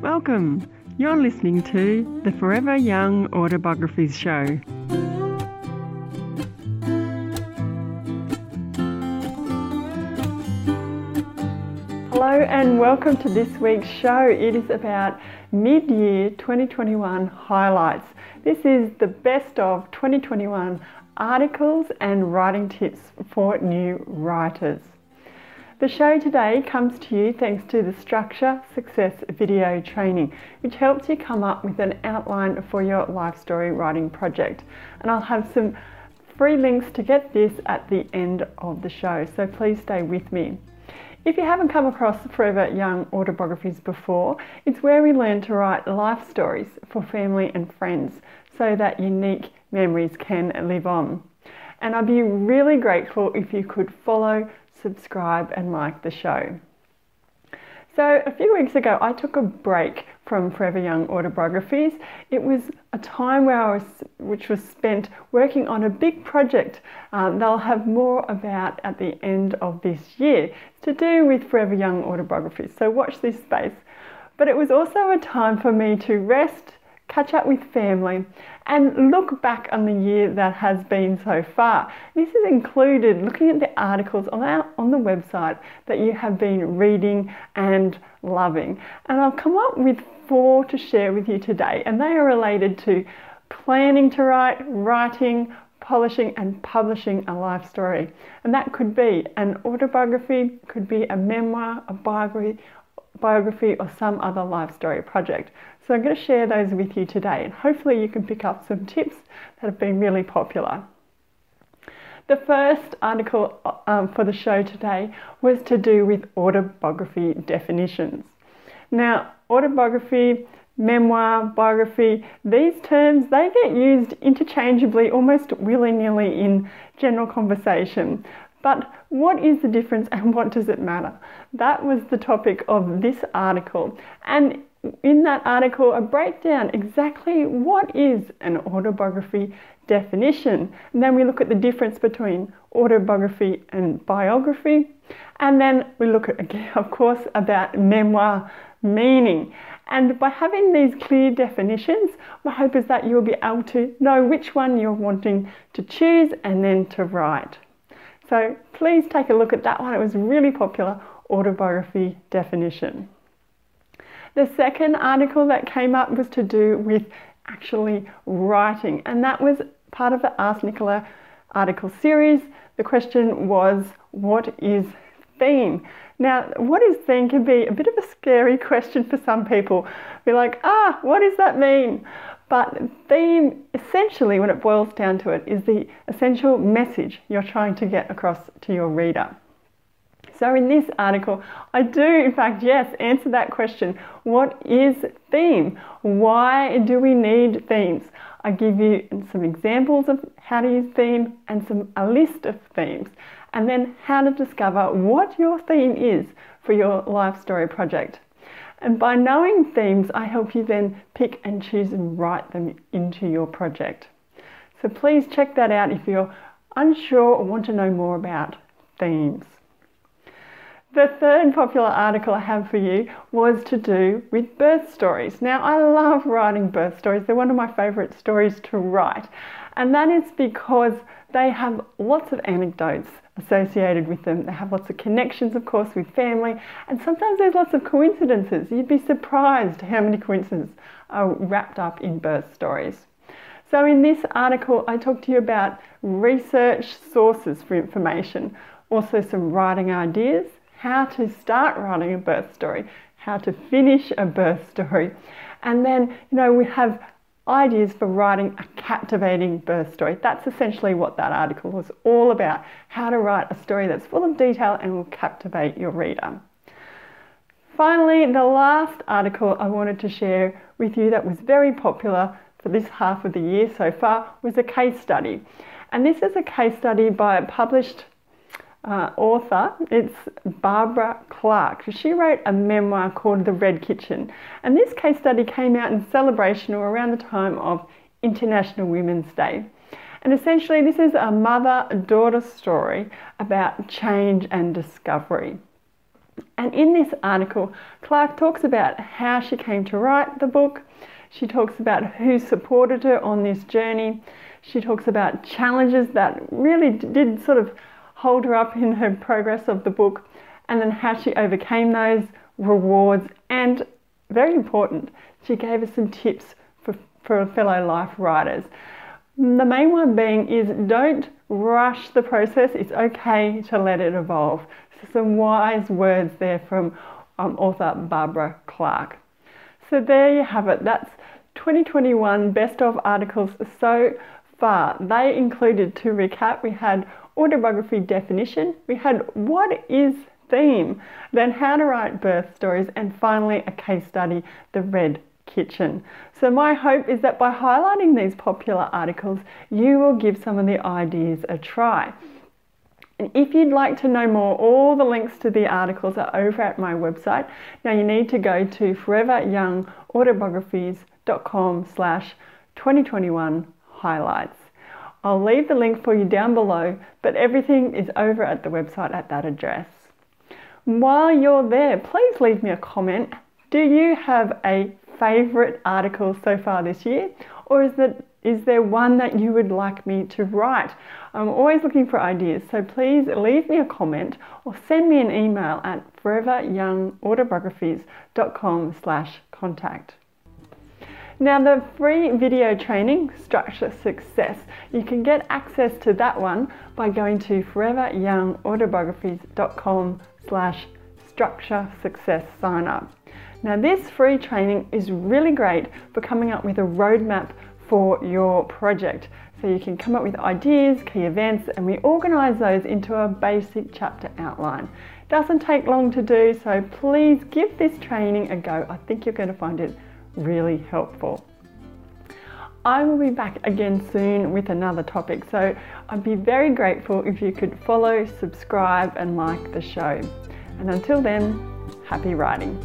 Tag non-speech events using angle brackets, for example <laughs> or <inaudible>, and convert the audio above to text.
Welcome. You're listening to the Forever Young Autobiographies Show. Hello and welcome to this week's show. It is about mid year 2021 highlights. This is the best of 2021 articles and writing tips for new writers. The show today comes to you thanks to the Structure Success video training, which helps you come up with an outline for your life story writing project. And I'll have some free links to get this at the end of the show, so please stay with me. If you haven't come across Forever Young autobiographies before, it's where we learn to write life stories for family and friends so that unique memories can live on. And I'd be really grateful if you could follow, subscribe, and like the show. So, a few weeks ago, I took a break from Forever Young autobiographies. It was a time where I was, which was spent working on a big project. Um, they'll have more about at the end of this year. To do with Forever Young autobiographies. So, watch this space. But it was also a time for me to rest, catch up with family, and look back on the year that has been so far. This is included looking at the articles on, our, on the website that you have been reading and loving. And I've come up with four to share with you today, and they are related to planning to write, writing, polishing and publishing a life story. And that could be an autobiography, could be a memoir, a biography, biography or some other life story project. So I'm going to share those with you today and hopefully you can pick up some tips that have been really popular. The first article um, for the show today was to do with autobiography definitions. Now, autobiography, memoir, biography, these terms they get used interchangeably almost willy-nilly in general conversation. But what is the difference and what does it matter? That was the topic of this article. And in that article, a breakdown exactly what is an autobiography definition. And then we look at the difference between autobiography and biography. And then we look at, <laughs> again, of course, about memoir meaning. And by having these clear definitions, my hope is that you'll be able to know which one you're wanting to choose and then to write. So please take a look at that one. It was really popular autobiography definition. The second article that came up was to do with actually writing, and that was part of the Ask Nicola article series. The question was, What is theme? Now, what is theme can be a bit of a scary <laughs> question for some people. Be like, ah, what does that mean? But theme, essentially, when it boils down to it, is the essential message you're trying to get across to your reader. So, in this article, I do, in fact, yes, answer that question What is theme? Why do we need themes? I give you some examples of how to use theme and some a list of themes, and then how to discover what your theme is for your life story project. And by knowing themes, I help you then pick and choose and write them into your project. So please check that out if you're unsure or want to know more about themes. The third popular article I have for you was to do with birth stories. Now, I love writing birth stories, they're one of my favourite stories to write, and that is because they have lots of anecdotes associated with them. They have lots of connections, of course, with family, and sometimes there's lots of coincidences. You'd be surprised how many coincidences are wrapped up in birth stories. So, in this article, I talk to you about research sources for information, also some writing ideas, how to start writing a birth story, how to finish a birth story, and then, you know, we have ideas for writing a captivating birth story. That's essentially what that article was all about how to write a story that's full of detail and will captivate your reader. Finally, the last article I wanted to share with you that was very popular for this half of the year so far was a case study. And this is a case study by a published uh, author. It's Barbara Clark. She wrote a memoir called The Red Kitchen. And this case study came out in celebration or around the time of International Women's Day. And essentially, this is a mother daughter story about change and discovery. And in this article, Clark talks about how she came to write the book. She talks about who supported her on this journey. She talks about challenges that really did sort of hold her up in her progress of the book, and then how she overcame those rewards. And very important, she gave us some tips for, for fellow life writers. The main one being is don't rush the process. It's okay to let it evolve. So some wise words there from um, author Barbara Clark. So there you have it. That's 2021 best of articles so far. They included, to recap, we had autobiography definition, we had what is theme, then how to write birth stories, and finally a case study, the red kitchen. So my hope is that by highlighting these popular articles, you will give some of the ideas a try. And if you'd like to know more, all the links to the articles are over at my website. Now you need to go to foreveryoungautobiographies.com slash 2021 highlights. I'll leave the link for you down below, but everything is over at the website at that address. While you're there, please leave me a comment. Do you have a favourite article so far this year? Or is, that, is there one that you would like me to write? I'm always looking for ideas, so please leave me a comment or send me an email at foreveryoungautobiographies.com slash contact. Now the free video training, Structure Success, you can get access to that one by going to foreveryoungautobiographies.com slash structure success sign up. Now this free training is really great for coming up with a roadmap for your project. So you can come up with ideas, key events, and we organise those into a basic chapter outline. Doesn't take long to do, so please give this training a go. I think you're going to find it really helpful. I will be back again soon with another topic, so I'd be very grateful if you could follow, subscribe, and like the show. And until then, happy writing.